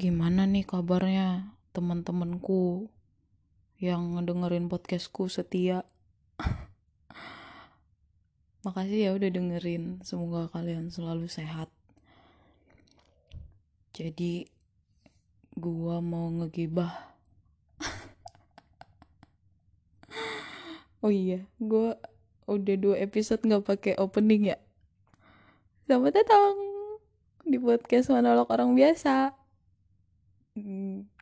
Gimana nih kabarnya teman-temanku yang ngedengerin podcastku setia? Makasih ya udah dengerin. Semoga kalian selalu sehat. Jadi gua mau ngegibah. oh iya, gua udah dua episode nggak pakai opening ya. Selamat datang di podcast monolog orang biasa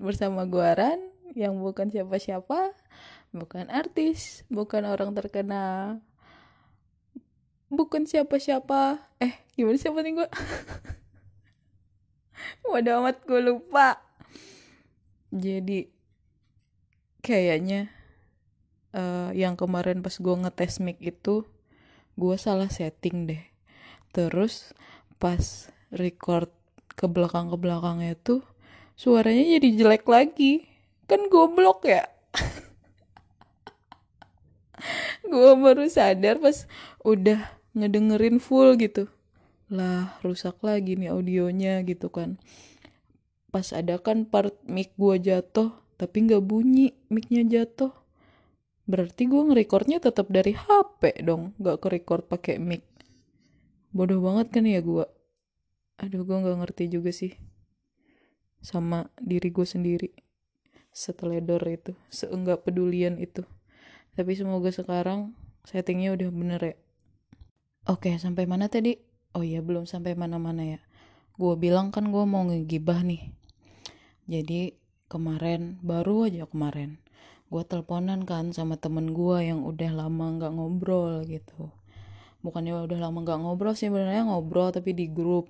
bersama Guaran yang bukan siapa-siapa, bukan artis, bukan orang terkenal, bukan siapa-siapa. Eh, gimana siapa nih gue? Waduh amat gue lupa. Jadi kayaknya uh, yang kemarin pas gue ngetes mic itu gue salah setting deh. Terus pas record ke belakang ke belakangnya tuh suaranya jadi jelek lagi. Kan goblok ya? Gue baru sadar pas udah ngedengerin full gitu. Lah rusak lagi nih audionya gitu kan. Pas ada kan part mic gue jatuh tapi nggak bunyi micnya jatuh. Berarti gue ngerekordnya tetap dari HP dong nggak ke record pakai mic. Bodoh banget kan ya gue aduh gue nggak ngerti juga sih sama diri gue sendiri seteledor itu seenggak pedulian itu. Tapi semoga sekarang settingnya udah bener ya. Oke sampai mana tadi? Oh iya belum sampai mana-mana ya. Gue bilang kan gue mau ngegibah nih. Jadi kemarin baru aja kemarin gue teleponan kan sama temen gue yang udah lama nggak ngobrol gitu. Bukannya udah lama nggak ngobrol sih sebenarnya ngobrol tapi di grup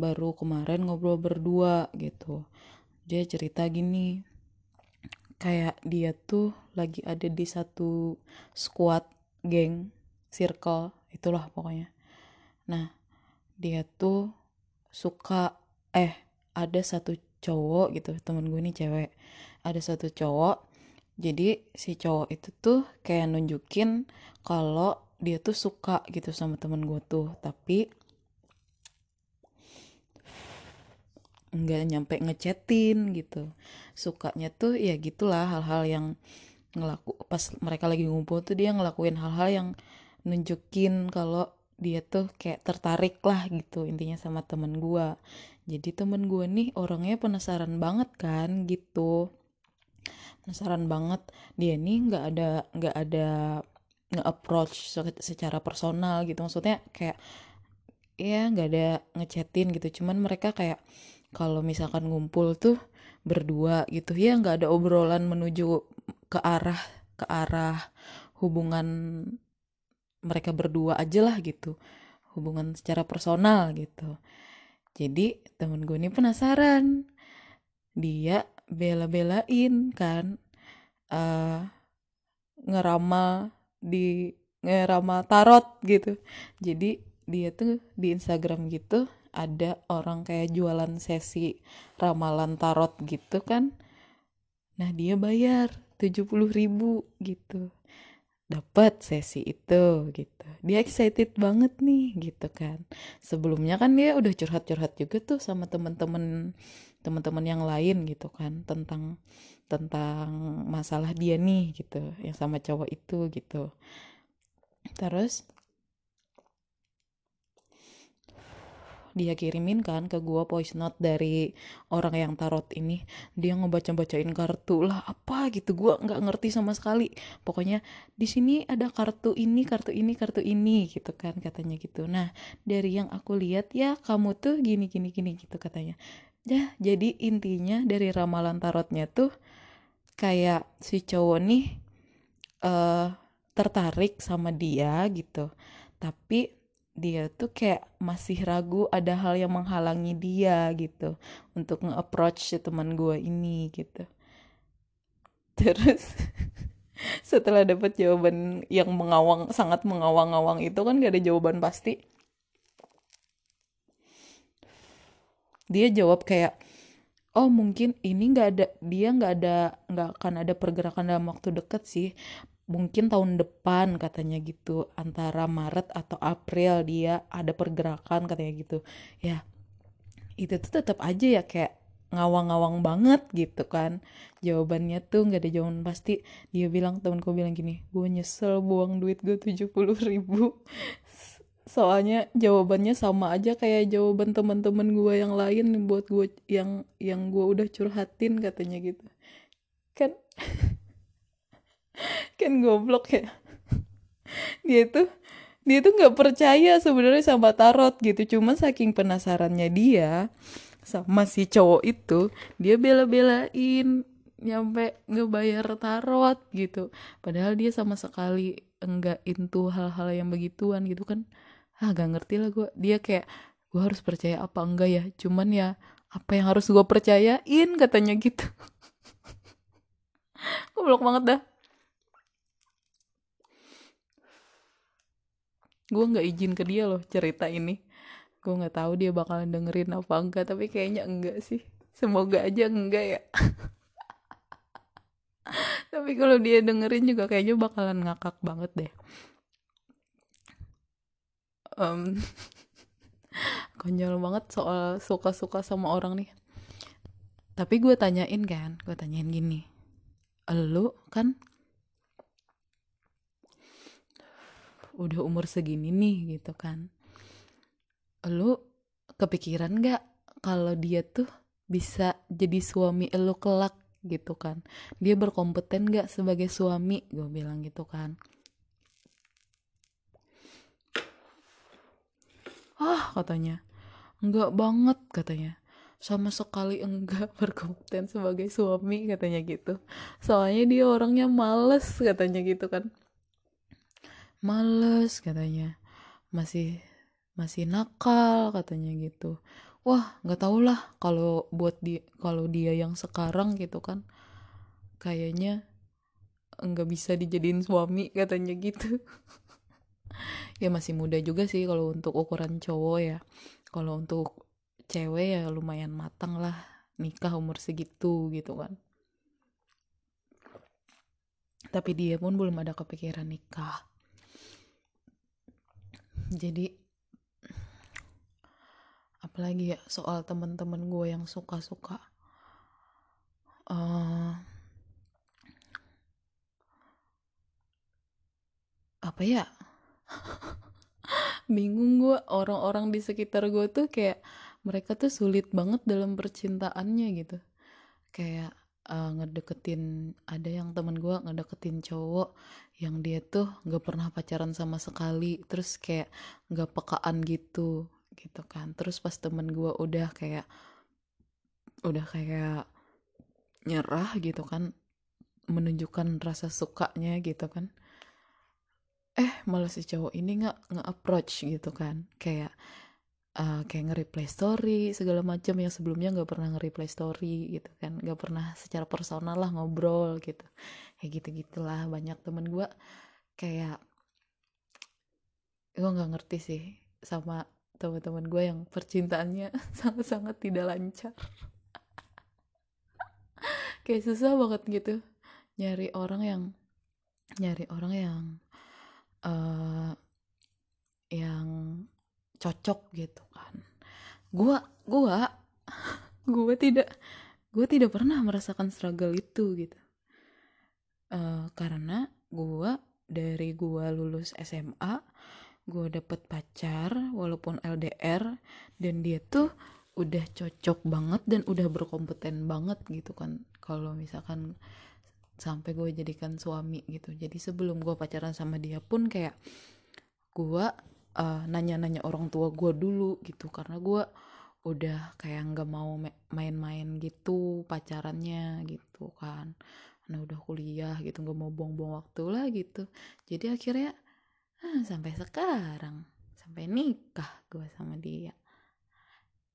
baru kemarin ngobrol berdua gitu. Dia cerita gini kayak dia tuh lagi ada di satu squad geng circle itulah pokoknya. Nah dia tuh suka eh ada satu cowok gitu temen gue nih cewek ada satu cowok. Jadi si cowok itu tuh kayak nunjukin kalau dia tuh suka gitu sama temen gue tuh. Tapi nggak nyampe ngechatin gitu. Sukanya tuh ya gitulah hal-hal yang ngelaku pas mereka lagi ngumpul tuh dia ngelakuin hal-hal yang nunjukin kalau dia tuh kayak tertarik lah gitu intinya sama temen gue jadi temen gue nih orangnya penasaran banget kan gitu. Penasaran banget. Dia nih nggak ada nggak ada nge-approach secara personal gitu. Maksudnya kayak ya nggak ada ngechatin gitu. Cuman mereka kayak kalau misalkan ngumpul tuh berdua gitu ya nggak ada obrolan menuju ke arah ke arah hubungan mereka berdua aja lah gitu. Hubungan secara personal gitu. Jadi temen gue ini penasaran. Dia bela-belain kan uh, ngeramal di ngeramal tarot gitu. Jadi dia tuh di Instagram gitu ada orang kayak jualan sesi ramalan tarot gitu kan. Nah dia bayar 70 ribu gitu. Dapat sesi itu gitu. Dia excited banget nih gitu kan. Sebelumnya kan dia udah curhat-curhat juga tuh sama temen-temen teman-teman yang lain gitu kan tentang tentang masalah dia nih gitu yang sama cowok itu gitu. Terus dia kirimin kan ke gue voice note dari orang yang tarot ini. Dia ngebaca bacain kartu. Lah apa gitu? Gue nggak ngerti sama sekali. Pokoknya di sini ada kartu ini kartu ini kartu ini gitu kan katanya gitu. Nah dari yang aku lihat ya kamu tuh gini gini gini gitu katanya. Ya jadi intinya dari ramalan tarotnya tuh kayak si cowok nih uh, tertarik sama dia gitu. Tapi dia tuh kayak masih ragu ada hal yang menghalangi dia gitu untuk nge-approach si teman gue ini gitu. Terus setelah dapat jawaban yang mengawang sangat mengawang-awang itu kan gak ada jawaban pasti. Dia jawab kayak oh mungkin ini nggak ada dia nggak ada nggak akan ada pergerakan dalam waktu dekat sih mungkin tahun depan katanya gitu antara Maret atau April dia ada pergerakan katanya gitu. Ya itu tuh tetap aja ya kayak ngawang-ngawang banget gitu kan. Jawabannya tuh nggak ada jawaban pasti. Dia bilang temenku bilang gini gue nyesel buang duit gue tujuh puluh ribu. Soalnya jawabannya sama aja kayak jawaban teman-teman gue yang lain buat gue yang yang gue udah curhatin katanya gitu. Kan kan goblok ya. Dia tuh dia tuh nggak percaya sebenarnya sama tarot gitu. Cuman saking penasarannya dia sama si cowok itu dia bela-belain nyampe ngebayar tarot gitu. Padahal dia sama sekali enggak into hal-hal yang begituan gitu kan. Ah gak ngerti lah gue dia kayak gue harus percaya apa enggak ya? Cuman ya apa yang harus gue percayain katanya gitu. Goblok banget dah gue nggak izin ke dia loh cerita ini. Gue nggak tahu dia bakalan dengerin apa enggak tapi kayaknya enggak sih. Semoga aja enggak ya. Tapi kalau dia dengerin juga kayaknya bakalan ngakak banget deh. Um, konyol banget soal suka-suka sama orang nih. Tapi gue tanyain kan gue tanyain gini. Lu kan udah umur segini nih gitu kan. Lu kepikiran gak kalau dia tuh bisa jadi suami lu kelak gitu kan? Dia berkompeten gak sebagai suami? Gue bilang gitu kan. Ah katanya. Enggak banget katanya. Sama sekali enggak berkompeten sebagai suami katanya gitu. Soalnya dia orangnya males katanya gitu kan males katanya. Masih masih nakal katanya gitu. Wah nggak tau lah kalau buat dia kalau dia yang sekarang gitu kan. Kayaknya nggak bisa dijadiin suami katanya gitu. Ya masih muda juga sih kalau untuk ukuran cowok ya. Kalau untuk cewek ya lumayan matang lah nikah umur segitu gitu kan. Tapi dia pun belum ada kepikiran nikah jadi apalagi ya soal temen-temen gue yang suka-suka uh, apa ya? Bingung gue orang-orang di sekitar gue tuh kayak mereka tuh sulit banget dalam percintaannya gitu. Kayak uh, ngedeketin ada yang temen gue ngedeketin cowok yang dia tuh gak pernah pacaran sama sekali terus kayak gak pekaan gitu gitu kan. Terus pas temen gue udah kayak udah kayak nyerah gitu kan menunjukkan rasa sukanya gitu kan. Eh malah si cowok ini nggak nge-approach gitu kan. Kayak uh, kayak nge-reply story segala macam yang sebelumnya nggak pernah nge-reply story gitu kan. Nggak pernah secara personal lah ngobrol gitu. Kayak gitu gitulah banyak temen gue kayak gue nggak ngerti sih sama teman-teman gue yang percintaannya sangat-sangat tidak lancar. Kayak susah banget gitu nyari orang yang nyari orang yang uh, yang cocok gitu kan. Gue gue gue tidak gue tidak pernah merasakan struggle itu gitu. Uh, karena gue dari gue lulus SMA gue dapet pacar walaupun LDR dan dia tuh udah cocok banget dan udah berkompeten banget gitu kan. Kalau misalkan sampai gue jadikan suami gitu. Jadi sebelum gue pacaran sama dia pun kayak gue uh, nanya-nanya orang tua gue dulu gitu. Karena gue udah kayak nggak mau main-main gitu pacarannya gitu kan. Karena udah kuliah gitu nggak mau buang-buang waktu lah gitu. Jadi akhirnya ah, sampai sekarang sampai nikah gue sama dia.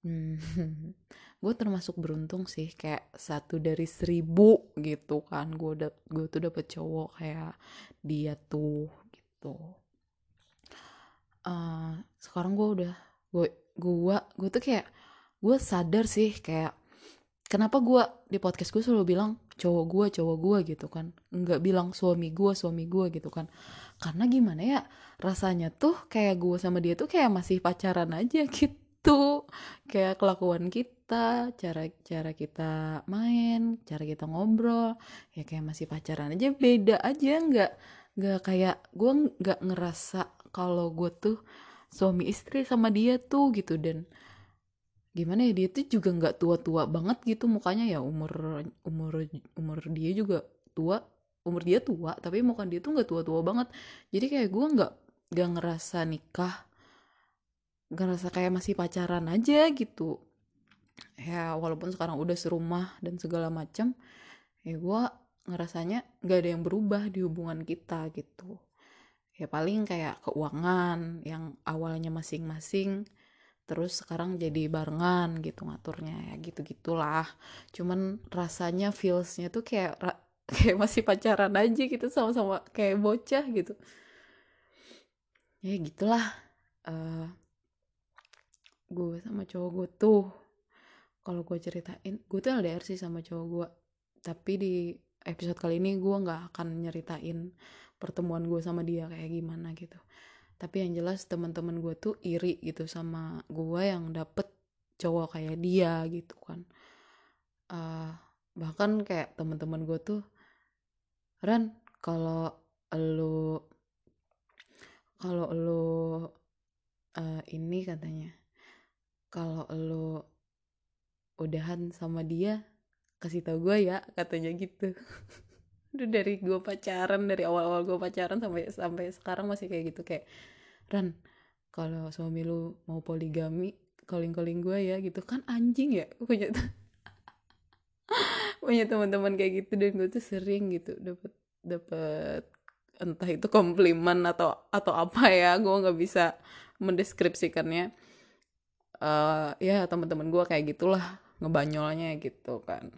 Hmm, gue termasuk beruntung sih kayak satu dari seribu gitu kan. Gue udah gue tuh dapet cowok kayak dia tuh gitu uh, sekarang gue udah gue gue gue tuh kayak gue sadar sih kayak kenapa gue di podcast gue selalu bilang cowok gue cowok gue gitu kan. Nggak bilang suami gue suami gue gitu kan. Karena gimana ya rasanya tuh kayak gue sama dia tuh kayak masih pacaran aja gitu. Kayak kelakuan kita cara cara kita main cara kita ngobrol ya kayak masih pacaran aja beda aja. Nggak nggak kayak gue nggak ngerasa kalau gue tuh suami istri sama dia tuh gitu dan gimana ya dia tuh juga nggak tua-tua banget gitu mukanya ya umur umur umur dia juga tua umur dia tua tapi muka dia tuh nggak tua-tua banget. Jadi kayak gue nggak nggak ngerasa nikah nggak ngerasa kayak masih pacaran aja gitu. Ya walaupun sekarang udah serumah dan segala macam ya gue ngerasanya nggak ada yang berubah di hubungan kita gitu ya paling kayak keuangan yang awalnya masing-masing terus sekarang jadi barengan gitu ngaturnya ya gitu gitulah cuman rasanya feelsnya tuh kayak kayak masih pacaran aja gitu sama-sama kayak bocah gitu. Ya gitulah uh, gue sama cowok gue tuh kalau gue ceritain gue tuh LDR sih sama cowok gue tapi di episode kali ini gue nggak akan nyeritain pertemuan gue sama dia kayak gimana gitu. Tapi yang jelas teman-teman gue tuh iri gitu sama gue yang dapet cowok kayak dia gitu kan. Uh, bahkan kayak teman-teman gue tuh Ran kalau lu kalau lu uh, ini katanya kalau lu udahan sama dia kasih tau gue ya katanya gitu udah dari gue pacaran dari awal-awal gue pacaran sampai sampai sekarang masih kayak gitu. Kayak Ran kalau suami lu mau poligami calling-calling gue ya gitu. Kan anjing ya punya punya teman-teman kayak gitu. Dan gue tuh sering gitu dapet dapet entah itu komplimen atau atau apa ya gue nggak bisa mendeskripsikannya. Uh, ya teman-teman gue kayak gitulah ngebanyolnya gitu kan.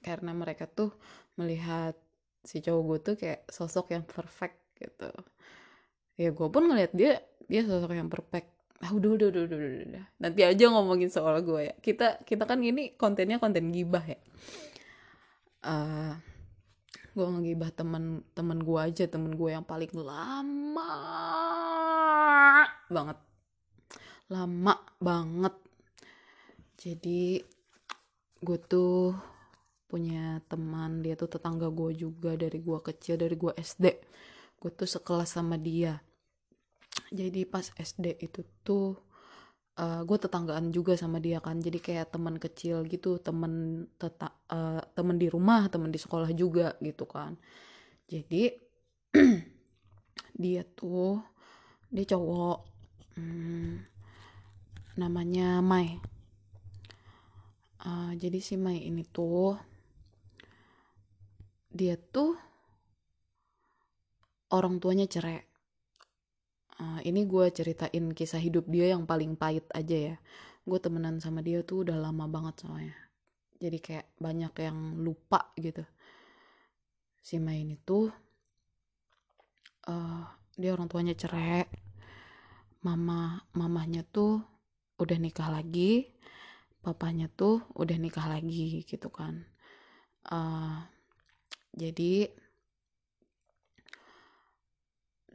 Karena mereka tuh melihat si cowok gue tuh kayak sosok yang perfect gitu. Ya gue pun ngeliat dia dia sosok yang perfect. Ah udah udah udah udah udah, udah. nanti aja ngomongin soal gue ya. Kita kita kan ini kontennya konten gibah ya. Uh, gue ngegibah temen temen gue aja temen gue yang paling lama banget. Lama banget. Jadi gue tuh punya teman dia tuh tetangga gue juga dari gue kecil dari gue SD gue tuh sekelas sama dia. Jadi pas SD itu tuh uh, eh, gue tetanggaan juga sama dia kan. Jadi kayak teman kecil gitu temen teta uh, temen di rumah temen di sekolah juga gitu kan. Jadi dia tuh dia cowok hmm, namanya Mai. Uh, jadi si Mai ini tuh dia tuh orang tuanya cerai. Uh, ini gue ceritain kisah hidup dia yang paling pahit aja ya. Gue temenan sama dia tuh udah lama banget soalnya. Jadi kayak banyak yang lupa gitu. Si Mai ini tuh uh, dia orang tuanya cerai. Mama mamahnya tuh udah nikah lagi. Papanya tuh udah nikah lagi gitu kan. Uh, jadi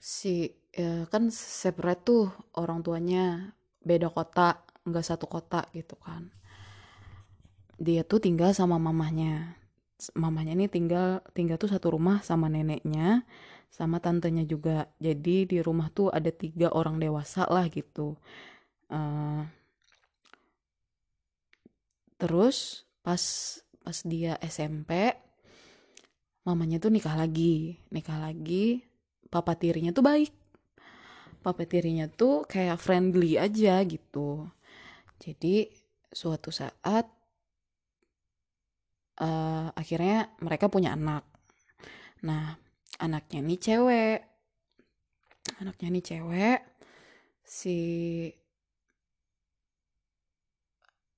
si ya kan separate tuh orang tuanya beda kota nggak satu kota gitu kan. Dia tuh tinggal sama mamahnya. Mamahnya ini tinggal tinggal tuh satu rumah sama neneknya sama tantenya juga. Jadi di rumah tuh ada tiga orang dewasa lah gitu. Uh, terus pas pas dia SMP mamanya tuh nikah lagi nikah lagi papa tirinya tuh baik. Tirinya tuh kayak friendly aja gitu. Jadi suatu saat uh, akhirnya mereka punya anak. Nah anaknya nih cewek. Anaknya nih cewek si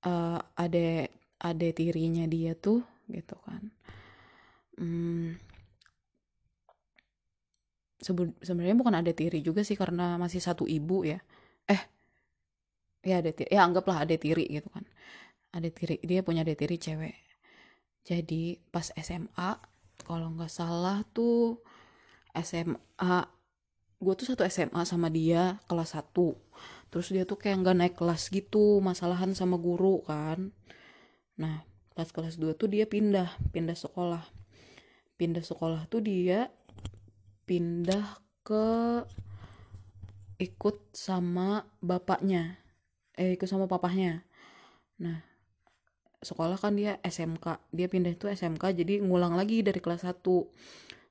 uh, ade ade tirinya dia tuh gitu kan hmm, sebenarnya bukan ada tiri juga sih karena masih satu ibu ya. Eh ya ada tiri ya anggaplah ada tiri gitu kan. Ada tiri dia punya ada tiri cewek. Jadi pas SMA kalau nggak salah tuh SMA gue tuh satu SMA sama dia kelas 1 terus dia tuh kayak nggak naik kelas gitu masalahan sama guru kan. Nah pas kelas 2 tuh dia pindah pindah sekolah pindah sekolah tuh dia pindah ke ikut sama bapaknya. Eh ikut sama papahnya. Nah sekolah kan dia SMK dia pindah itu SMK jadi ngulang lagi dari kelas 1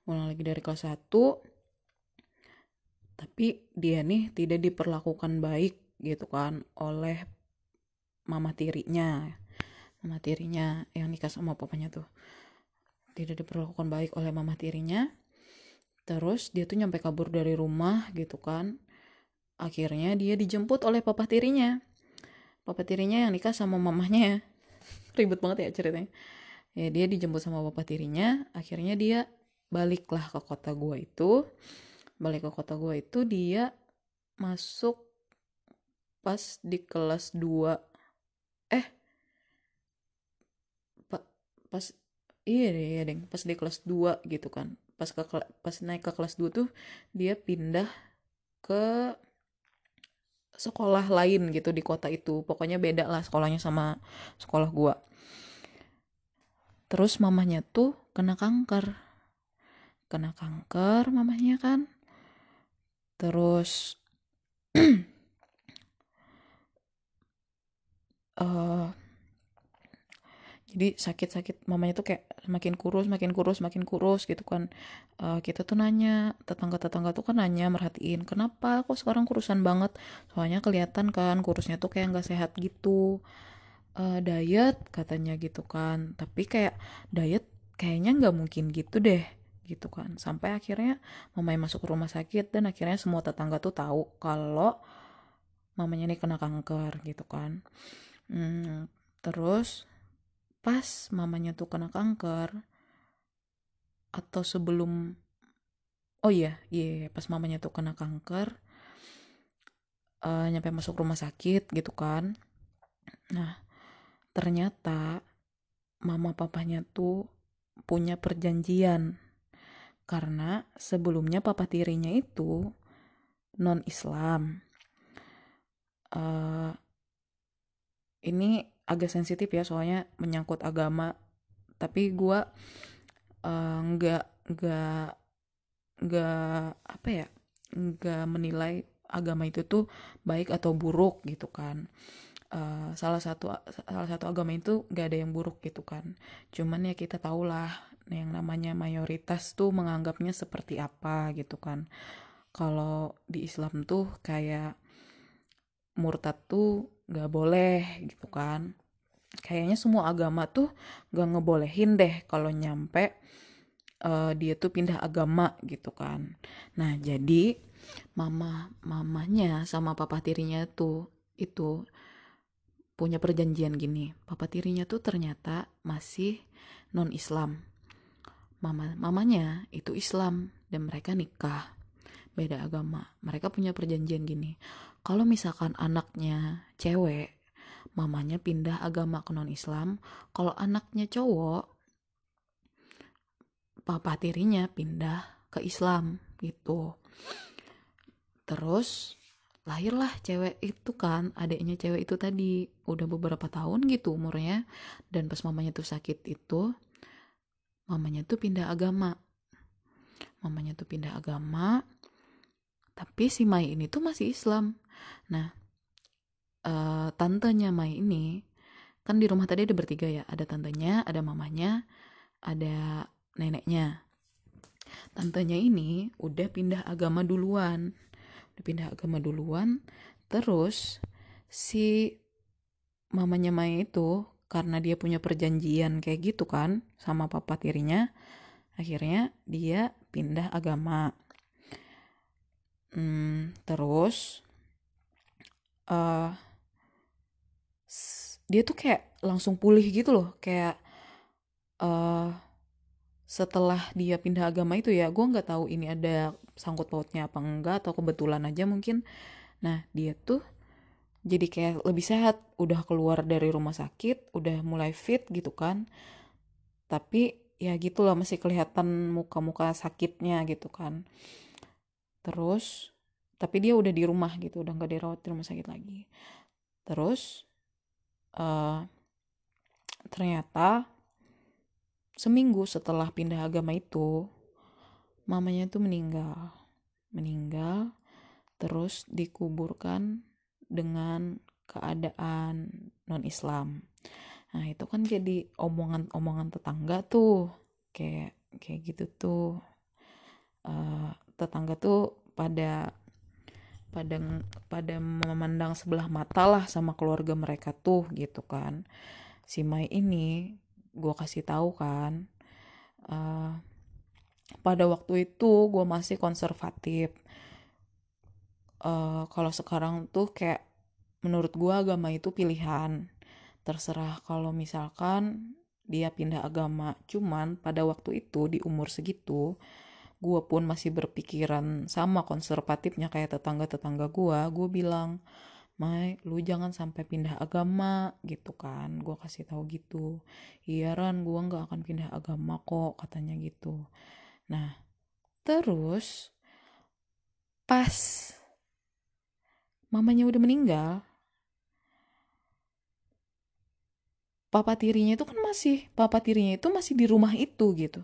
ngulang lagi dari kelas 1 tapi dia nih tidak diperlakukan baik gitu kan oleh mama tirinya. Mama tirinya yang nikah sama papanya tuh tidak diperlakukan baik oleh mama tirinya. Terus dia tuh nyampe kabur dari rumah gitu kan. Akhirnya dia dijemput oleh papa tirinya. Papa tirinya yang nikah sama mamahnya. Ribet banget ya ceritanya. Ya dia dijemput sama papa tirinya. Akhirnya dia baliklah ke kota gua itu. Balik ke kota gue itu dia masuk pas di kelas 2 eh pa, pas iya deh iya deh. Pas di kelas 2 gitu kan. Pas ke pas naik ke kelas 2 tuh dia pindah ke sekolah lain gitu di kota itu. Pokoknya beda lah sekolahnya sama sekolah gua. Terus mamanya tuh kena kanker. Kena kanker mamanya kan. Terus uh, jadi sakit-sakit mamanya tuh kayak makin kurus makin kurus makin kurus gitu kan. Uh, kita tuh nanya tetangga-tetangga tuh kan nanya merhatiin kenapa kok sekarang kurusan banget? Soalnya kelihatan kan kurusnya tuh kayak nggak sehat gitu. Uh, diet katanya gitu kan. Tapi kayak diet kayaknya nggak mungkin gitu deh gitu kan. Sampai akhirnya mamanya masuk rumah sakit dan akhirnya semua tetangga tuh tahu kalau mamanya ini kena kanker gitu kan. Hmm, terus pas mamanya tuh kena kanker atau sebelum oh iya iya, iya pas mamanya tuh kena kanker uh, nyampe masuk rumah sakit gitu kan. Nah ternyata mama papanya tuh punya perjanjian karena sebelumnya papa tirinya itu non Islam uh, ini agak sensitif ya soalnya menyangkut agama. Tapi gue uh, nggak nggak nggak apa ya nggak menilai agama itu tuh baik atau buruk gitu kan. Uh, salah satu salah satu agama itu gak ada yang buruk gitu kan. Cuman ya kita tahulah yang namanya mayoritas tuh menganggapnya seperti apa gitu kan. Kalau di Islam tuh kayak murtad tuh gak boleh gitu kan. Kayaknya semua agama tuh gak ngebolehin deh kalau nyampe uh, dia tuh pindah agama gitu kan. Nah jadi mama mamanya sama papa tirinya tuh itu punya perjanjian gini. Papa tirinya tuh ternyata masih non Islam mama mamanya itu Islam dan mereka nikah. Beda agama. Mereka punya perjanjian gini kalau misalkan anaknya cewek mamanya pindah agama ke non Islam kalau anaknya cowok papa tirinya pindah ke Islam gitu. Terus lahirlah cewek itu kan adiknya cewek itu tadi udah beberapa tahun gitu umurnya dan pas mamanya tuh sakit itu mamanya tuh pindah agama. Mamanya tuh pindah agama tapi si Mai ini tuh masih Islam. Nah uh, tantenya Mai ini kan di rumah tadi ada bertiga ya. Ada tantenya ada mamanya ada neneknya. Tantenya ini udah pindah agama duluan. Udah pindah agama duluan. Terus si mamanya Mai itu karena dia punya perjanjian kayak gitu kan sama papa tirinya akhirnya dia pindah agama hmm, terus uh, dia tuh kayak langsung pulih gitu loh kayak uh, setelah dia pindah agama itu ya gue nggak tahu ini ada sangkut pautnya apa enggak atau kebetulan aja mungkin. Nah dia tuh jadi kayak lebih sehat udah keluar dari rumah sakit udah mulai fit gitu kan. Tapi ya gitulah masih kelihatan muka-muka sakitnya gitu kan terus tapi dia udah di rumah gitu udah nggak dirawat di rumah sakit lagi. Terus uh, ternyata seminggu setelah pindah agama itu mamanya tuh meninggal. Meninggal terus dikuburkan dengan keadaan non Islam nah itu kan jadi omongan-omongan tetangga tuh. Kayak kayak gitu tuh. Uh, tetangga tuh pada pada pada memandang sebelah mata lah sama keluarga mereka tuh gitu kan. Si Mai ini gue kasih tahu kan uh, pada waktu itu gue masih konservatif. Uh, kalau sekarang tuh kayak menurut gue agama itu pilihan. Terserah kalau misalkan dia pindah agama cuman pada waktu itu di umur segitu gue pun masih berpikiran sama konservatifnya kayak tetangga-tetangga gue gue bilang Mai lu jangan sampai pindah agama gitu kan. Gue kasih tahu gitu. Iya Ran gue nggak akan pindah agama kok katanya gitu. Nah terus pas mamanya udah meninggal papa tirinya itu kan masih papa tirinya itu masih di rumah itu gitu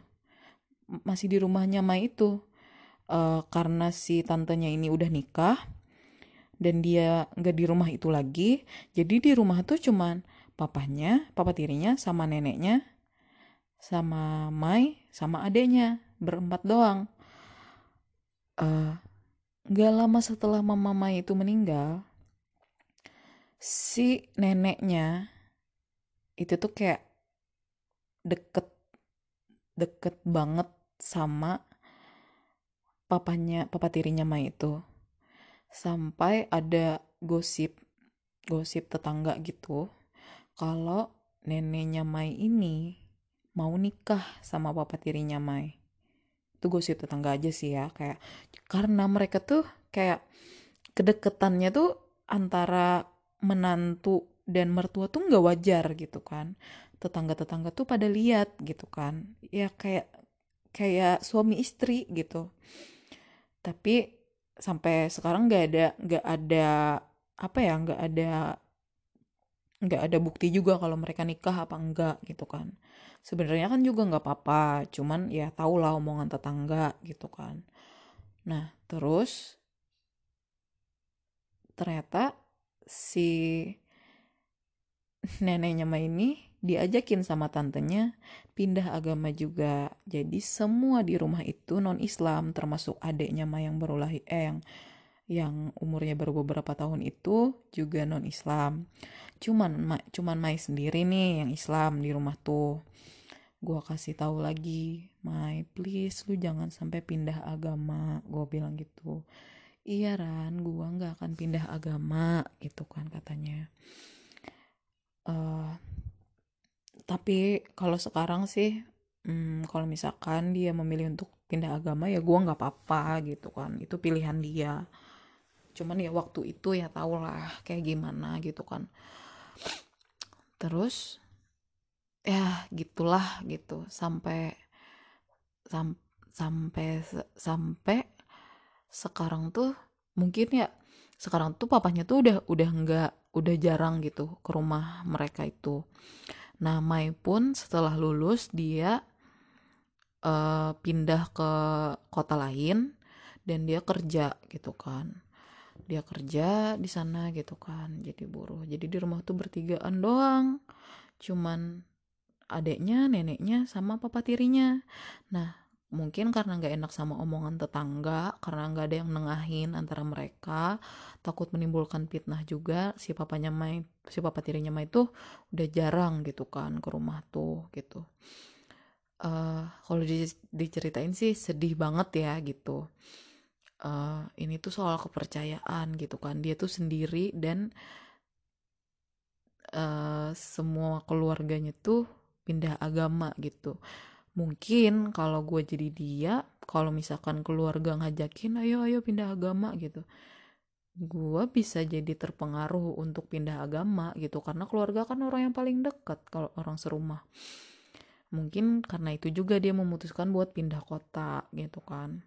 masih di rumahnya Mai itu uh, karena si tantenya ini udah nikah dan dia nggak di rumah itu lagi. Jadi di rumah tuh cuman papanya papa tirinya sama neneknya sama Mai sama adeknya berempat doang. Uh, lama setelah mama Mai itu meninggal si neneknya itu tuh kayak deket deket banget sama papanya papa tirinya Mai itu. Sampai ada gosip gosip tetangga gitu kalau neneknya Mai ini mau nikah sama papa tirinya Mai. Itu gosip tetangga aja sih ya kayak karena mereka tuh kayak kedeketannya tuh antara menantu dan mertua tuh nggak wajar gitu kan tetangga-tetangga tuh pada lihat gitu kan. Ya kayak kayak suami istri gitu. Tapi sampai sekarang nggak ada nggak ada apa ya nggak ada nggak ada bukti juga kalau mereka nikah apa enggak gitu kan. Sebenarnya kan juga nggak apa-apa cuman ya tau lah omongan tetangga gitu kan. Nah terus ternyata si neneknya ini diajakin sama tantenya pindah agama juga. Jadi semua di rumah itu non Islam termasuk adiknya Mai yang baru lahir eh yang yang umurnya baru beberapa tahun itu juga non Islam. Cuman Ma, cuman Mai sendiri nih yang Islam di rumah tuh. Gua kasih tahu lagi, Mai please lu jangan sampai pindah agama. Gua bilang gitu. Iya Ran, gua nggak akan pindah agama gitu kan katanya uh, tapi kalau sekarang sih hmm, kalau misalkan dia memilih untuk pindah agama ya gue nggak apa-apa gitu kan. Itu pilihan dia. Cuman ya waktu itu ya tau lah kayak gimana gitu kan. Terus ya gitulah gitu. Sampai sam, sampai sampai sekarang tuh mungkin ya sekarang tuh papanya tuh udah udah nggak udah jarang gitu ke rumah mereka itu. Nah, Mai pun setelah lulus dia uh, pindah ke kota lain dan dia kerja gitu kan. Dia kerja di sana gitu kan, jadi buruh. Jadi di rumah tuh bertigaan doang. Cuman adeknya, neneknya, sama papa tirinya. Nah, mungkin karena nggak enak sama omongan tetangga karena nggak ada yang nengahin antara mereka takut menimbulkan fitnah juga si papanya Mai si papa tirinya Mai itu udah jarang gitu kan ke rumah tuh gitu. Uh, kalau di, diceritain sih sedih banget ya gitu. Uh, ini tuh soal kepercayaan gitu kan dia tuh sendiri dan uh, semua keluarganya tuh pindah agama gitu mungkin kalau gue jadi dia kalau misalkan keluarga ngajakin ayo ayo pindah agama gitu. Gue bisa jadi terpengaruh untuk pindah agama gitu. Karena keluarga kan orang yang paling dekat kalau orang serumah. Mungkin karena itu juga dia memutuskan buat pindah kota gitu kan.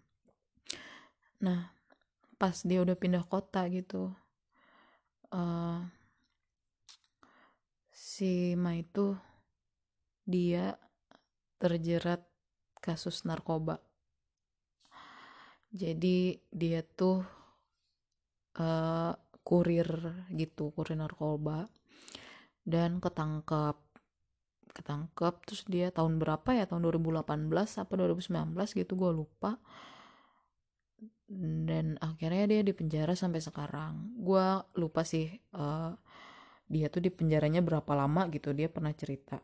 Nah pas dia udah pindah kota gitu uh, si Ma itu dia terjerat kasus narkoba. Jadi dia tuh uh, kurir gitu kurir narkoba dan ketangkep. Ketangkep terus dia tahun berapa ya? Tahun 2018 apa 2019 gitu gue lupa. Dan akhirnya dia di penjara sampai sekarang. Gue lupa sih uh, dia tuh di penjaranya berapa lama gitu dia pernah cerita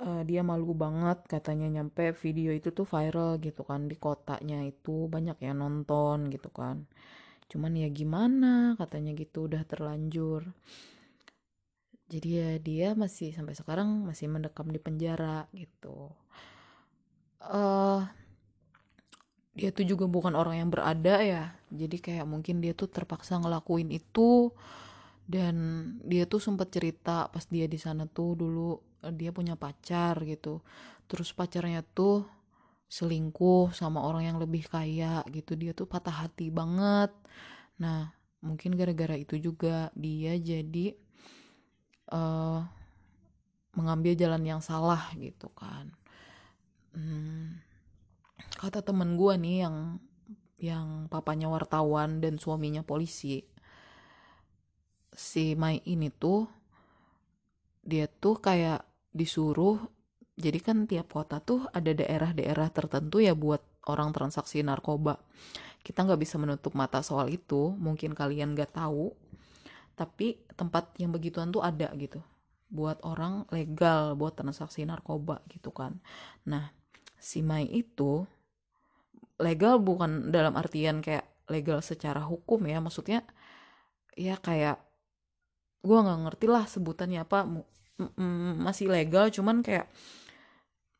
uh, dia malu banget katanya nyampe video itu tuh viral gitu kan di kotanya itu banyak yang nonton gitu kan. Cuman ya gimana katanya gitu udah terlanjur. Jadi ya dia masih sampai sekarang masih mendekam di penjara gitu. Uh, dia tuh juga bukan orang yang berada ya. Jadi kayak mungkin dia tuh terpaksa ngelakuin itu. Dan dia tuh sempat cerita pas dia di sana tuh dulu dia punya pacar gitu. Terus pacarnya tuh selingkuh sama orang yang lebih kaya gitu. Dia tuh patah hati banget. Nah mungkin gara-gara itu juga dia jadi uh, mengambil jalan yang salah gitu kan. Hmm, kata temen gue nih yang yang papanya wartawan dan suaminya polisi si Mai ini tuh dia tuh kayak disuruh jadi kan tiap kota tuh ada daerah-daerah tertentu ya buat orang transaksi narkoba. Kita nggak bisa menutup mata soal itu mungkin kalian nggak tahu tapi tempat yang begituan tuh ada gitu buat orang legal buat transaksi narkoba gitu kan. Nah si Mai itu legal bukan dalam artian kayak legal secara hukum ya maksudnya ya kayak gue nggak ngerti lah sebutannya apa masih legal cuman kayak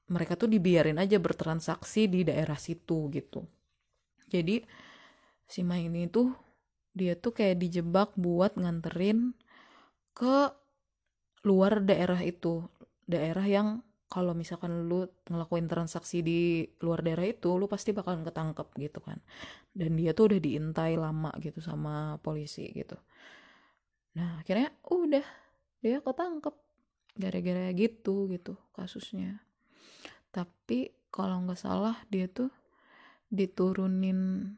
mereka tuh dibiarin aja bertransaksi di daerah situ gitu. Jadi si Mai ini tuh dia tuh kayak dijebak buat nganterin ke luar daerah itu. Daerah yang kalau misalkan lu ngelakuin transaksi di luar daerah itu lu pasti bakalan ketangkep gitu kan. Dan dia tuh udah diintai lama gitu sama polisi gitu. Nah akhirnya udah dia ketangkep gara-gara gitu gitu kasusnya. Tapi kalau nggak salah dia tuh diturunin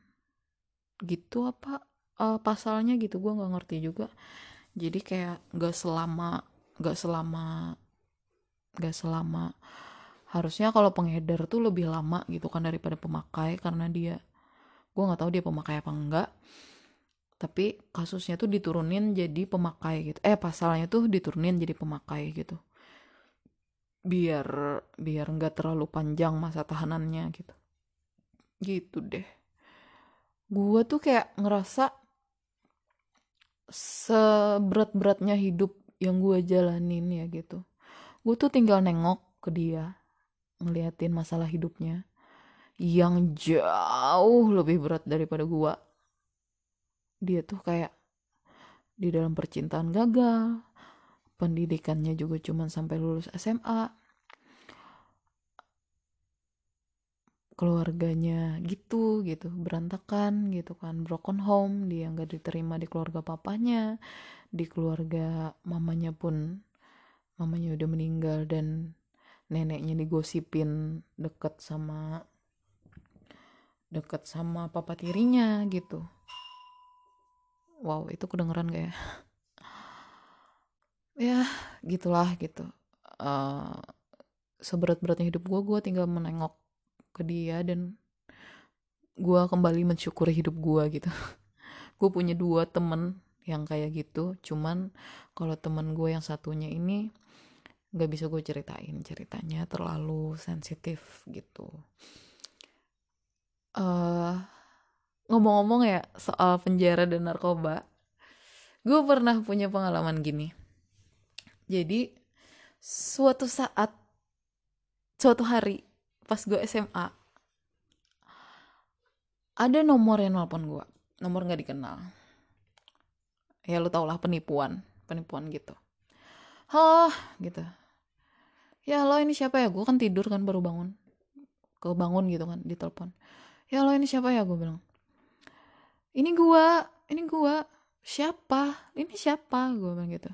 gitu apa uh, pasalnya gitu gue nggak ngerti juga. Jadi kayak nggak selama nggak selama gak selama. Harusnya kalau pengedar tuh lebih lama gitu kan daripada pemakai karena dia gue nggak tahu dia pemakai apa enggak tapi kasusnya tuh diturunin jadi pemakai gitu. Eh pasalnya tuh diturunin jadi pemakai gitu. Biar biar nggak terlalu panjang masa tahanannya gitu. Gitu deh. Gue tuh kayak ngerasa seberat-beratnya hidup yang gue jalanin ya gitu. Gue tuh tinggal nengok ke dia ngeliatin masalah hidupnya yang jauh lebih berat daripada gue dia tuh kayak di dalam percintaan gagal pendidikannya juga cuma sampai lulus SMA keluarganya gitu gitu berantakan gitu kan broken home dia nggak diterima di keluarga papanya di keluarga mamanya pun mamanya udah meninggal dan neneknya digosipin deket sama deket sama papa tirinya gitu wow itu kedengeran kayak ya? Gitulah gitu. Uh, seberat-beratnya hidup gue gue tinggal menengok ke dia dan gue kembali mensyukuri hidup gue gitu. Gue punya dua temen yang kayak gitu cuman kalau temen gue yang satunya ini nggak bisa gue ceritain ceritanya terlalu sensitif gitu. Uh, ngomong-ngomong ya soal penjara dan narkoba gue pernah punya pengalaman gini. Jadi suatu saat suatu hari pas gue SMA ada nomor yang nelpon gue nomor nggak dikenal. Ya lu tau lah penipuan penipuan gitu. Halo gitu. Ya lo ini siapa ya? Gue kan tidur kan baru bangun. Kebangun gitu kan di telepon ya lo ini siapa ya? Gue bilang ini gua ini gua siapa? Ini siapa? Gue bilang gitu.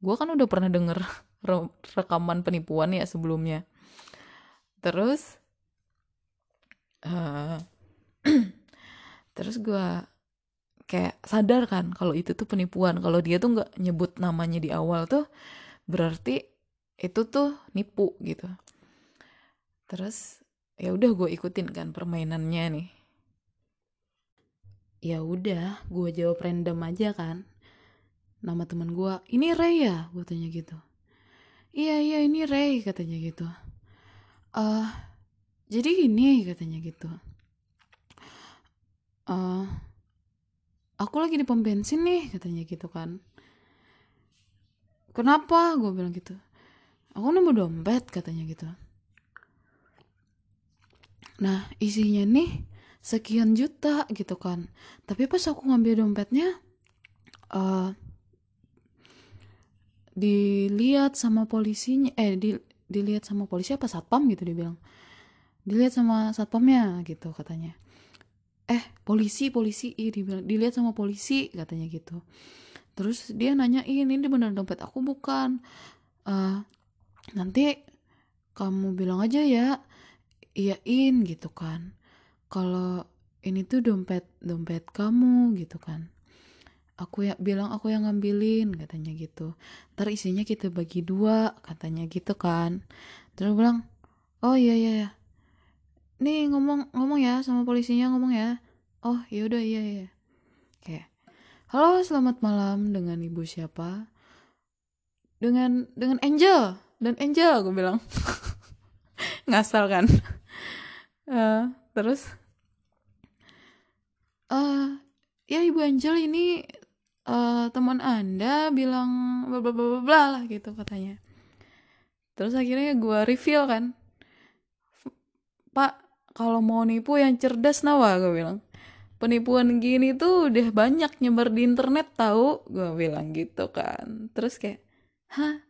Gue kan udah pernah denger rekaman penipuan ya sebelumnya. Terus uh, terus gue kayak sadar kan kalau itu tuh penipuan. Kalau dia tuh nggak nyebut namanya di awal tuh berarti itu tuh nipu gitu. Terus ya udah gue ikutin kan permainannya nih ya udah gue jawab random aja kan. Nama teman gue ini Ray ya? gue tanya gitu. Iya iya ini Ray katanya gitu. Uh, jadi gini katanya gitu. Uh, aku lagi di pom bensin nih katanya gitu kan. Kenapa? gue bilang gitu. Aku nemu dompet katanya gitu. Nah isinya nih sekian juta gitu kan. Tapi pas aku ngambil dompetnya uh, dilihat sama polisinya eh di, dilihat sama polisi apa satpam gitu dia bilang. Dilihat sama satpamnya gitu katanya. Eh polisi polisi ih dibilang dilihat sama polisi katanya gitu. Terus dia nanya ini bener dompet aku bukan? Uh, nanti kamu bilang aja ya iyain gitu kan kalau ini tuh dompet dompet kamu gitu kan. Aku ya bilang aku yang ngambilin katanya gitu. Ntar isinya kita bagi dua katanya gitu kan. Terus bilang oh iya iya ya nih ngomong ngomong ya sama polisinya ngomong ya. Oh yaudah iya iya. Oke halo selamat malam dengan ibu siapa? Dengan dengan Angel dan Angel aku bilang. Ngasal kan. Uh, terus uh, ya ibu Angel ini uh, teman anda bilang bla bla bla bla lah gitu katanya. Terus akhirnya gue reveal kan. Pak kalau mau nipu yang cerdas nawa gue bilang. Penipuan gini tuh udah banyak nyebar di internet tahu gue bilang gitu kan. Terus kayak hah?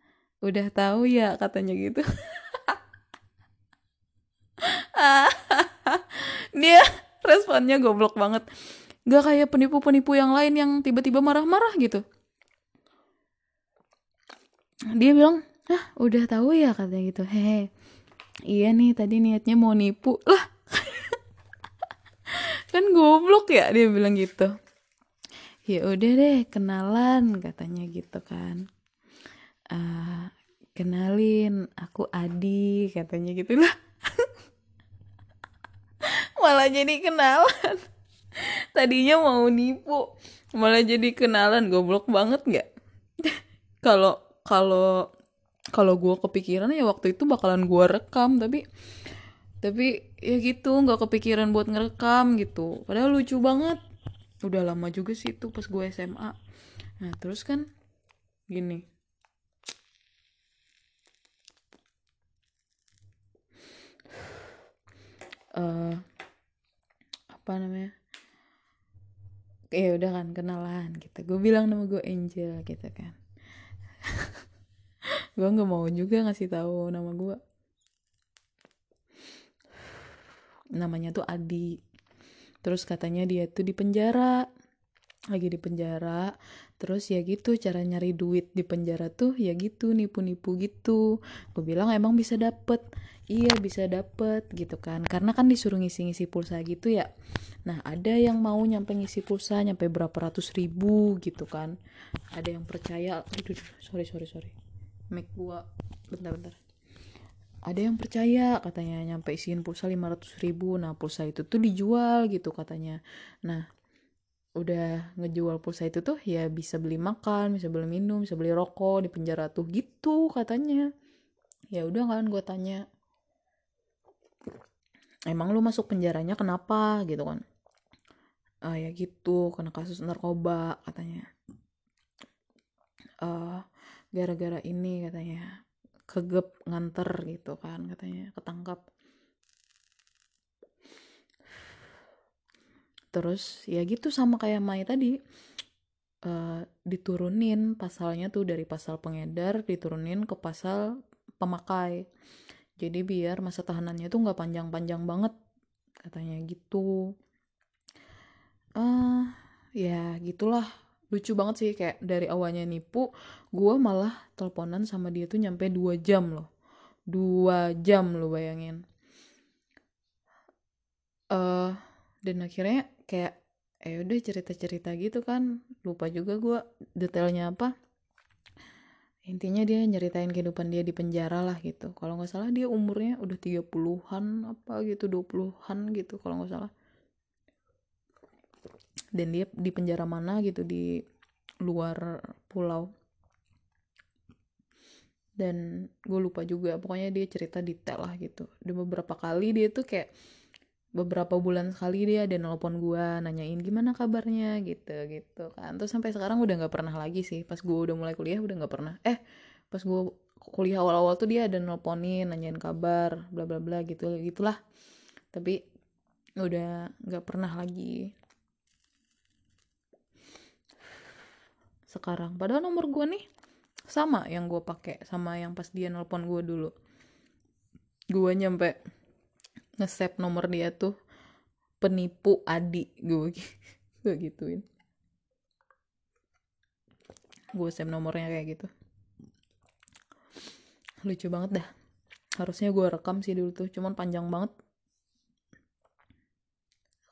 Udah tahu ya? katanya gitu. Dia responnya goblok banget. Gak kayak penipu-penipu yang lain yang tiba-tiba marah-marah gitu. Dia bilang ah udah tahu ya? katanya gitu. Hehe iya nih tadi niatnya mau nipu. Lah kan goblok ya dia bilang gitu. Ya udah deh kenalan katanya gitu kan. Uh, kenalin aku Adi katanya gitu. Lah malah jadi kenalan. Tadinya mau nipu malah jadi kenalan. Goblok banget nggak? Kalau kalau kalau gue kepikiran ya waktu itu bakalan gue rekam tapi tapi ya gitu nggak kepikiran buat ngerekam gitu. Padahal lucu banget. Udah lama juga sih itu pas gue SMA nah terus kan gini. Uh, apa namanya ya udah kan kenalan gitu. Gue bilang nama gue Angel gitu kan. Gue nggak mau juga ngasih tahu nama gue namanya tuh Adi. Terus katanya dia tuh di penjara. Lagi di penjara terus ya gitu cara nyari duit di penjara tuh ya gitu nipu-nipu gitu. Gue bilang emang bisa dapet. Iya bisa dapet gitu kan. Karena kan disuruh ngisi-ngisi pulsa gitu ya. Nah ada yang mau nyampe ngisi pulsa nyampe berapa ratus ribu gitu kan. Ada yang percaya aduh sorry sorry sorry. Make gua bentar bentar. Ada yang percaya katanya nyampe isiin pulsa 500 ribu. Nah pulsa itu tuh dijual gitu katanya. Nah udah ngejual pulsa itu tuh ya bisa beli makan bisa beli minum bisa beli rokok di penjara tuh gitu katanya. Ya udah kan gue tanya emang lu masuk penjaranya kenapa? Gitu kan. Uh, ya gitu karena kasus narkoba katanya. Uh, gara-gara ini katanya. Kegep nganter gitu kan katanya ketangkap terus ya gitu sama kayak Mai tadi uh, diturunin pasalnya tuh dari pasal pengedar diturunin ke pasal pemakai. Jadi biar masa tahanannya tuh nggak panjang-panjang banget katanya gitu. Uh, ya gitulah. Lucu banget sih kayak dari awalnya nipu gue malah teleponan sama dia tuh nyampe dua jam loh. Dua jam lo bayangin. Eh uh, dan akhirnya kayak eh udah cerita-cerita gitu kan lupa juga gue detailnya apa. Intinya dia nyeritain kehidupan dia di penjara lah gitu. Kalau nggak salah dia umurnya udah 30-an apa gitu 20-an gitu kalau nggak salah. Dan dia di penjara mana gitu di luar pulau. Dan gue lupa juga pokoknya dia cerita detail lah gitu. Dan beberapa kali dia tuh kayak beberapa bulan sekali dia ada nelpon gue nanyain gimana kabarnya? Gitu gitu kan. Terus sampai sekarang udah nggak pernah lagi sih. Pas gue udah mulai kuliah udah nggak pernah. Eh pas gue kuliah awal-awal tuh dia ada nelponin nanyain kabar bla bla bla gitu gitulah. Tapi udah nggak pernah lagi. Sekarang. Padahal nomor gue nih sama yang gue pakai sama yang pas dia nelpon gue dulu. Gue nyampe nge-save nomor dia tuh penipu Adi. Gue gue gituin. Gue save nomornya kayak gitu. Lucu banget dah. Harusnya gue rekam sih dulu tuh cuman panjang banget.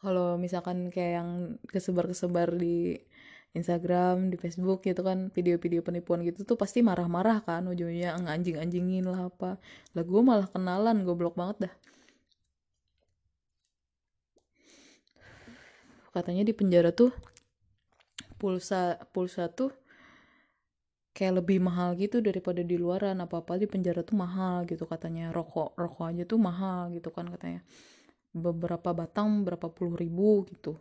Kalau misalkan kayak yang kesebar-kesebar di Instagram, di Facebook gitu kan video-video penipuan gitu tuh pasti marah-marah kan ujungnya anjing-anjingin lah apa. Lah gue malah kenalan goblok banget dah katanya di penjara tuh pulsa pulsa tuh kayak lebih mahal gitu daripada di luaran. Apa apa di penjara tuh mahal gitu katanya. Rokok rokok aja tuh mahal gitu kan katanya. Beberapa batang berapa puluh ribu gitu.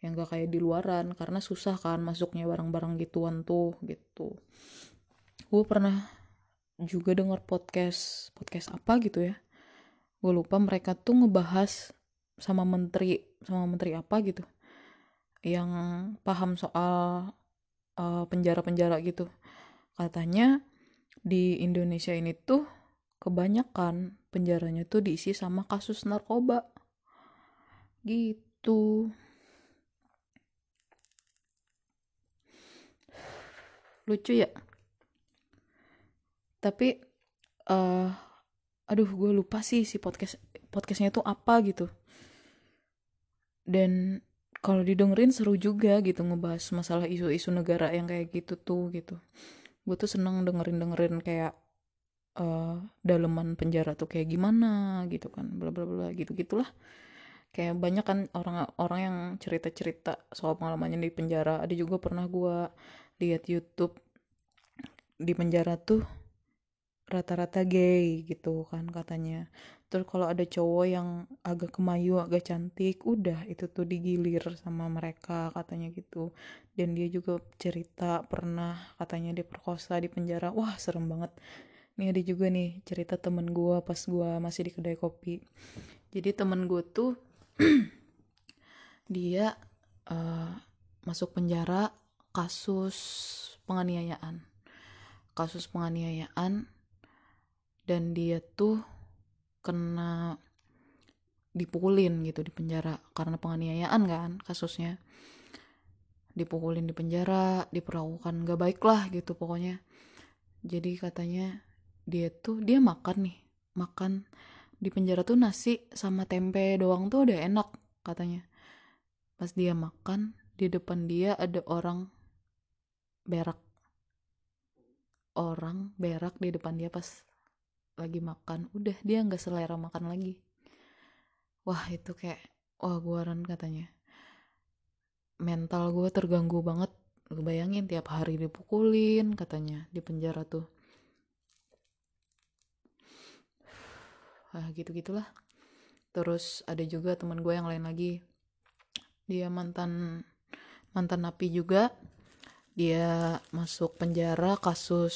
Yang gak kayak di luaran. Karena susah kan masuknya barang-barang gituan tuh gitu. Gue pernah juga denger podcast podcast apa gitu ya. Gue lupa mereka tuh ngebahas sama menteri sama menteri apa gitu yang paham soal uh, penjara-penjara gitu. Katanya di Indonesia ini tuh kebanyakan penjaranya tuh diisi sama kasus narkoba. Gitu. Lucu ya? Tapi uh, aduh gue lupa sih si podcast podcastnya tuh apa gitu. Dan kalau didengerin seru juga gitu ngebahas masalah isu-isu negara yang kayak gitu tuh gitu. Gue tuh seneng dengerin dengerin kayak uh, daleman penjara tuh kayak gimana gitu kan bla bla bla gitu gitulah. Kayak banyak kan orang-orang yang cerita-cerita soal pengalamannya di penjara. Ada juga pernah gue lihat YouTube di penjara tuh rata-rata gay gitu kan katanya terus kalau ada cowok yang agak kemayu agak cantik udah itu tuh digilir sama mereka katanya gitu. Dan dia juga cerita pernah katanya diperkosa di penjara. Wah serem banget. Nih ada juga nih cerita temen gue pas gue masih di kedai kopi. Jadi temen gue tuh dia uh, masuk penjara kasus penganiayaan. Kasus penganiayaan. Dan dia tuh kena dipukulin gitu di penjara karena penganiayaan kan kasusnya. Dipukulin di penjara diperlakukan gak baik lah gitu pokoknya. Jadi katanya dia tuh dia makan nih makan di penjara tuh nasi sama tempe doang tuh udah enak katanya. Pas dia makan di depan dia ada orang berak. Orang berak di depan dia pas lagi makan udah dia nggak selera makan lagi. Wah itu kayak wah guaran katanya. Mental gue terganggu banget. Lu bayangin tiap hari dipukulin katanya di penjara tuh. Ah gitu gitulah terus ada juga teman gue yang lain lagi. Dia mantan mantan napi juga. Dia masuk penjara kasus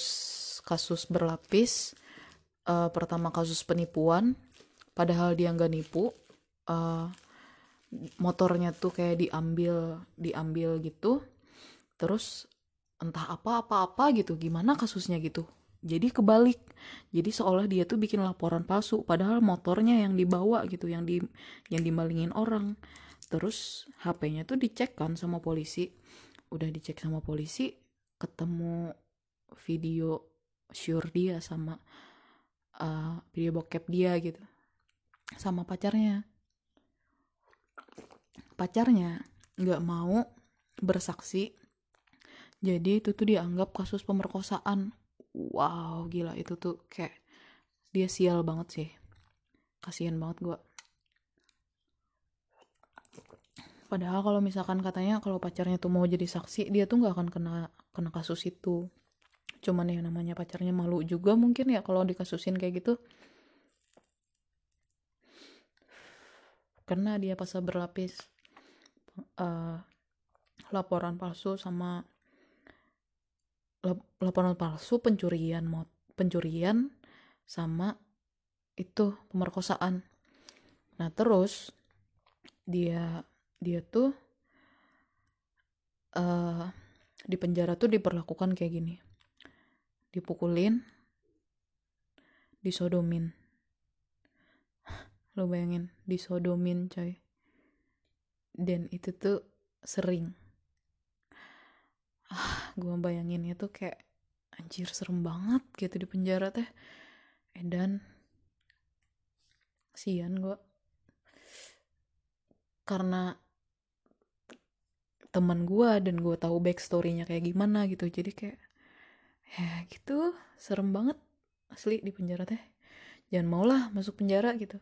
kasus berlapis uh, pertama kasus penipuan padahal dia nggak nipu uh, motornya tuh kayak diambil diambil gitu. Terus entah apa apa apa gitu gimana kasusnya gitu. Jadi kebalik. Jadi seolah dia tuh bikin laporan palsu padahal motornya yang dibawa gitu yang di yang dimalingin orang. Terus HP-nya tuh dicek kan sama polisi. Udah dicek sama polisi ketemu video sure dia sama uh, video bokep dia gitu. Sama pacarnya. Pacarnya nggak mau bersaksi. Jadi itu tuh dianggap kasus pemerkosaan. Wow gila itu tuh kayak dia sial banget sih. Kasihan banget gue padahal kalau misalkan katanya kalau pacarnya tuh mau jadi saksi dia tuh nggak akan kena kena kasus itu cuman ya namanya pacarnya malu juga mungkin ya kalau dikasusin kayak gitu. Karena dia pasal berlapis uh, laporan palsu sama lap, laporan palsu pencurian pencurian sama itu pemerkosaan. Nah terus dia dia tuh uh, di penjara tuh diperlakukan kayak gini dipukulin disodomin. Lo bayangin disodomin coy. Dan itu tuh sering. Ah gue bayangin itu kayak anjir serem banget gitu di penjara teh. Dan sian gue karena teman gue dan gue tahu backstorynya kayak gimana gitu. Jadi kayak ya gitu. Serem banget. Asli di penjara teh. Jangan maulah masuk penjara gitu.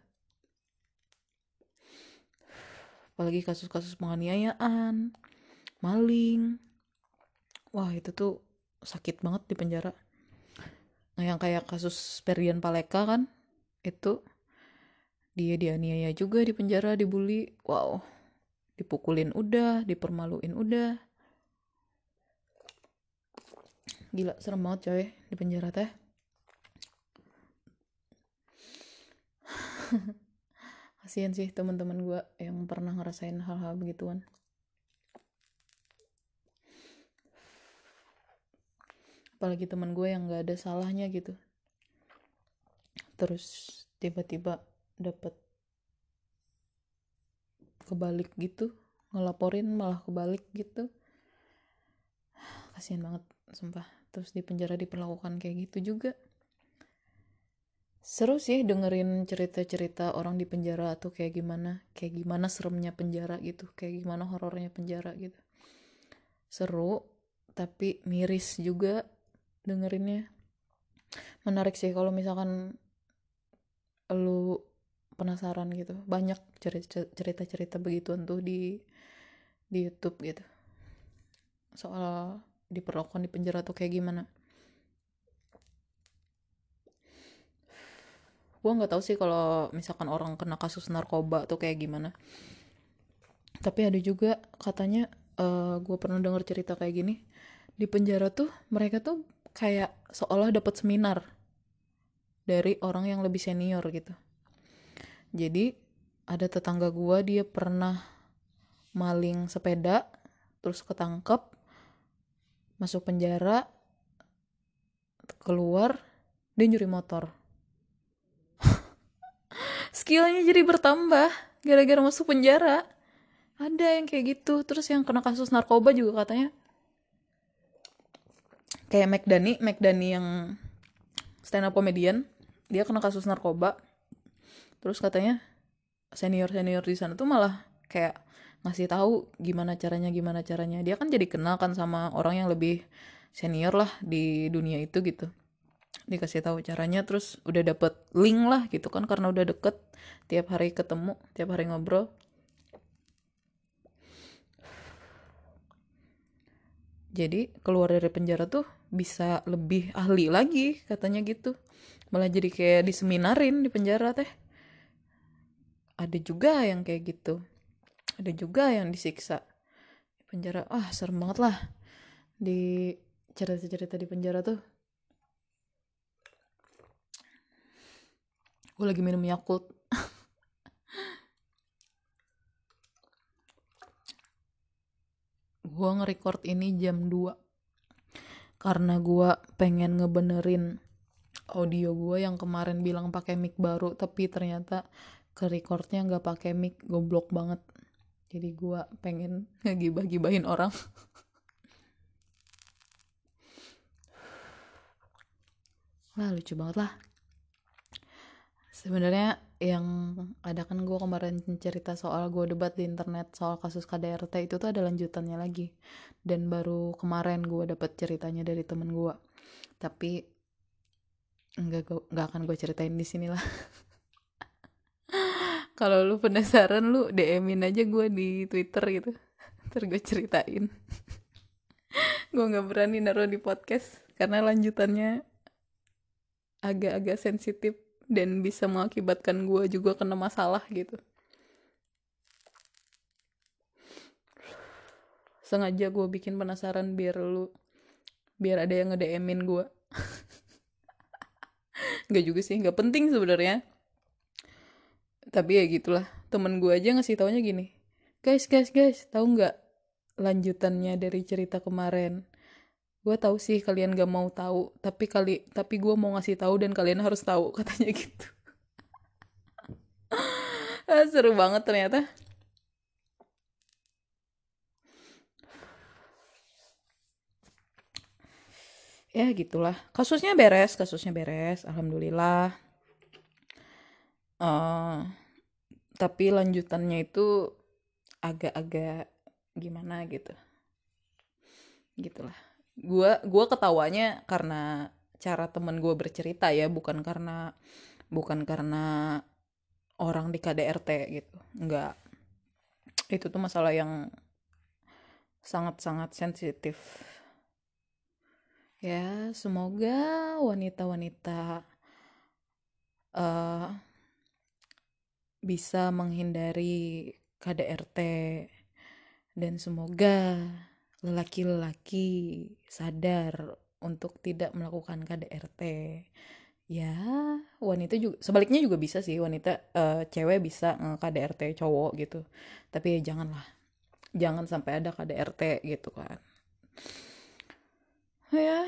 Apalagi kasus-kasus penganiayaan maling. Wah itu tuh sakit banget di penjara. Nah yang kayak kasus Perian Paleka kan itu dia dianiaya juga di penjara dibully. Wow. Dipukulin udah dipermaluin udah gila serem banget coy di penjara teh. Kasihan sih teman-teman gue yang pernah ngerasain hal-hal begituan. Apalagi teman gue yang gak ada salahnya gitu. Terus tiba-tiba dapet kebalik gitu ngelaporin malah kebalik gitu. Kasihan banget sumpah. Terus di penjara diperlakukan kayak gitu juga. Seru sih dengerin cerita-cerita orang di penjara tuh kayak gimana. Kayak gimana seremnya penjara gitu. Kayak gimana horornya penjara gitu. Seru tapi miris juga dengerinnya. Menarik sih kalau misalkan lu penasaran gitu. Banyak cerita-cerita begituan tuh di di YouTube gitu. Soal diperlakukan di penjara tuh kayak gimana? Gue nggak tahu sih kalau misalkan orang kena kasus narkoba tuh kayak gimana. Tapi ada juga katanya uh, eh, gue pernah dengar cerita kayak gini. Di penjara tuh mereka tuh kayak seolah dapat seminar dari orang yang lebih senior gitu. Jadi ada tetangga gua dia pernah maling sepeda terus ketangkep masuk penjara keluar dia nyuri motor. Skillnya jadi bertambah gara-gara masuk penjara. Ada yang kayak gitu terus yang kena kasus narkoba juga katanya. Kayak McDani McDani yang stand up comedian dia kena kasus narkoba. Terus katanya senior senior di sana tuh malah kayak ngasih tahu gimana caranya gimana caranya. Dia kan jadi kenal kan sama orang yang lebih senior lah di dunia itu gitu. Dikasih tahu caranya terus udah dapet link lah gitu kan karena udah deket. Tiap hari ketemu tiap hari ngobrol. Jadi keluar dari penjara tuh bisa lebih ahli lagi katanya gitu. Malah jadi kayak diseminarin di penjara teh. Ada juga yang kayak gitu ada juga yang disiksa. Di penjara. Ah serem banget lah. Di cerita-cerita di penjara tuh. Gue lagi minum Yakult. Gue nge-record ini jam 2 karena gue pengen ngebenerin audio gue yang kemarin bilang pakai mic baru tapi ternyata ke recordnya nggak pakai mic. Goblok banget jadi gue pengen ngegibah-gibahin orang. Lah lucu banget lah. Sebenarnya yang ada kan gue kemarin cerita soal gue debat di internet soal kasus KDRT itu tuh ada lanjutannya lagi. Dan baru kemarin gue dapet ceritanya dari temen gue tapi nggak nggak akan gue ceritain di sini lah kalau lu penasaran lu DM-in aja gue di Twitter gitu. Ntar gue ceritain. Gue nggak berani naruh di podcast karena lanjutannya agak-agak sensitif dan bisa mengakibatkan gue juga kena masalah gitu. Sengaja gue bikin penasaran biar lu biar ada yang nge-DM-in gue nggak juga sih nggak penting sebenarnya tapi ya gitulah temen gue aja ngasih taunya gini guys guys guys tahu nggak lanjutannya dari cerita kemarin? Gue tahu sih kalian gak mau tahu tapi kali tapi gue mau ngasih tahu dan kalian harus tahu katanya gitu. Ah, seru banget ternyata. Ya gitulah. Kasusnya beres kasusnya beres alhamdulillah tapi lanjutannya itu agak-agak gimana gitu. Gitulah. Gue gua ketawanya karena cara temen gue bercerita ya bukan karena bukan karena orang di KDRT gitu. Nggak. Itu tuh masalah yang sangat-sangat sensitif. Ya semoga wanita-wanita uh, bisa menghindari KDRT dan semoga lelaki-lelaki sadar untuk tidak melakukan KDRT ya wanita juga sebaliknya juga bisa sih wanita uh, cewek bisa KDRT cowok gitu. Tapi ya janganlah jangan sampai ada KDRT gitu kan. Ya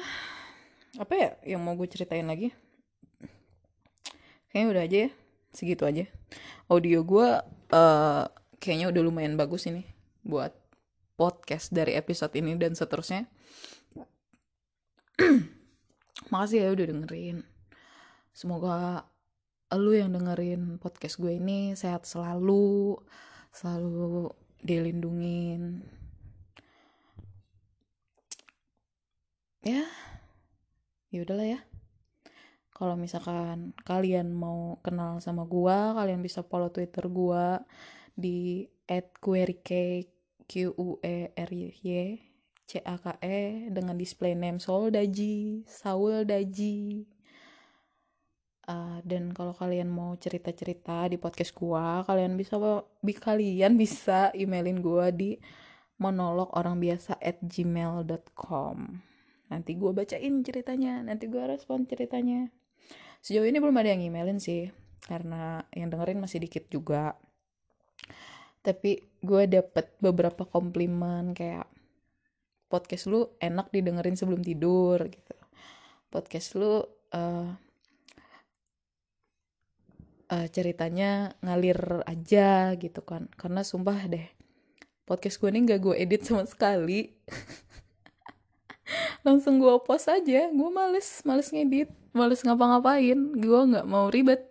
apa ya yang mau gue ceritain lagi? Kayaknya udah aja ya segitu aja audio gue uh, kayaknya udah lumayan bagus ini buat podcast dari episode ini dan seterusnya. Makasih ya udah dengerin. Semoga lu yang dengerin podcast gue ini sehat selalu, selalu dilindungin. Ya, ya udahlah ya. Kalau misalkan kalian mau kenal sama gua, kalian bisa follow Twitter gua di @querycake Q U E R Y C A K E dengan display name Saul Daji, Saul Daji. Uh, dan kalau kalian mau cerita-cerita di podcast gua, kalian bisa bi kalian bisa emailin gua di monolog orang biasa at gmail.com nanti gua bacain ceritanya nanti gua respon ceritanya sejauh ini belum ada yang emailin sih karena yang dengerin masih dikit juga. Tapi gue dapet beberapa komplimen kayak podcast lu enak didengerin sebelum tidur gitu. Podcast lu uh, uh, ceritanya ngalir aja gitu kan. Karena sumpah deh podcast gue ini gak gue edit sama sekali. Langsung gue post aja gue males males ngedit males ngapa-ngapain gue nggak mau ribet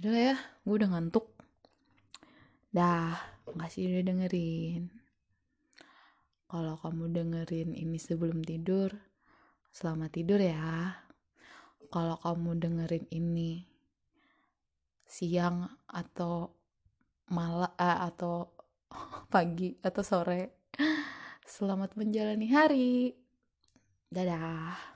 udah ya gue udah ngantuk Dah, makasih udah dengerin. Kalau kamu dengerin ini sebelum tidur, selamat tidur ya. Kalau kamu dengerin ini siang atau malam eh, atau pagi atau sore, selamat menjalani hari. Dadah.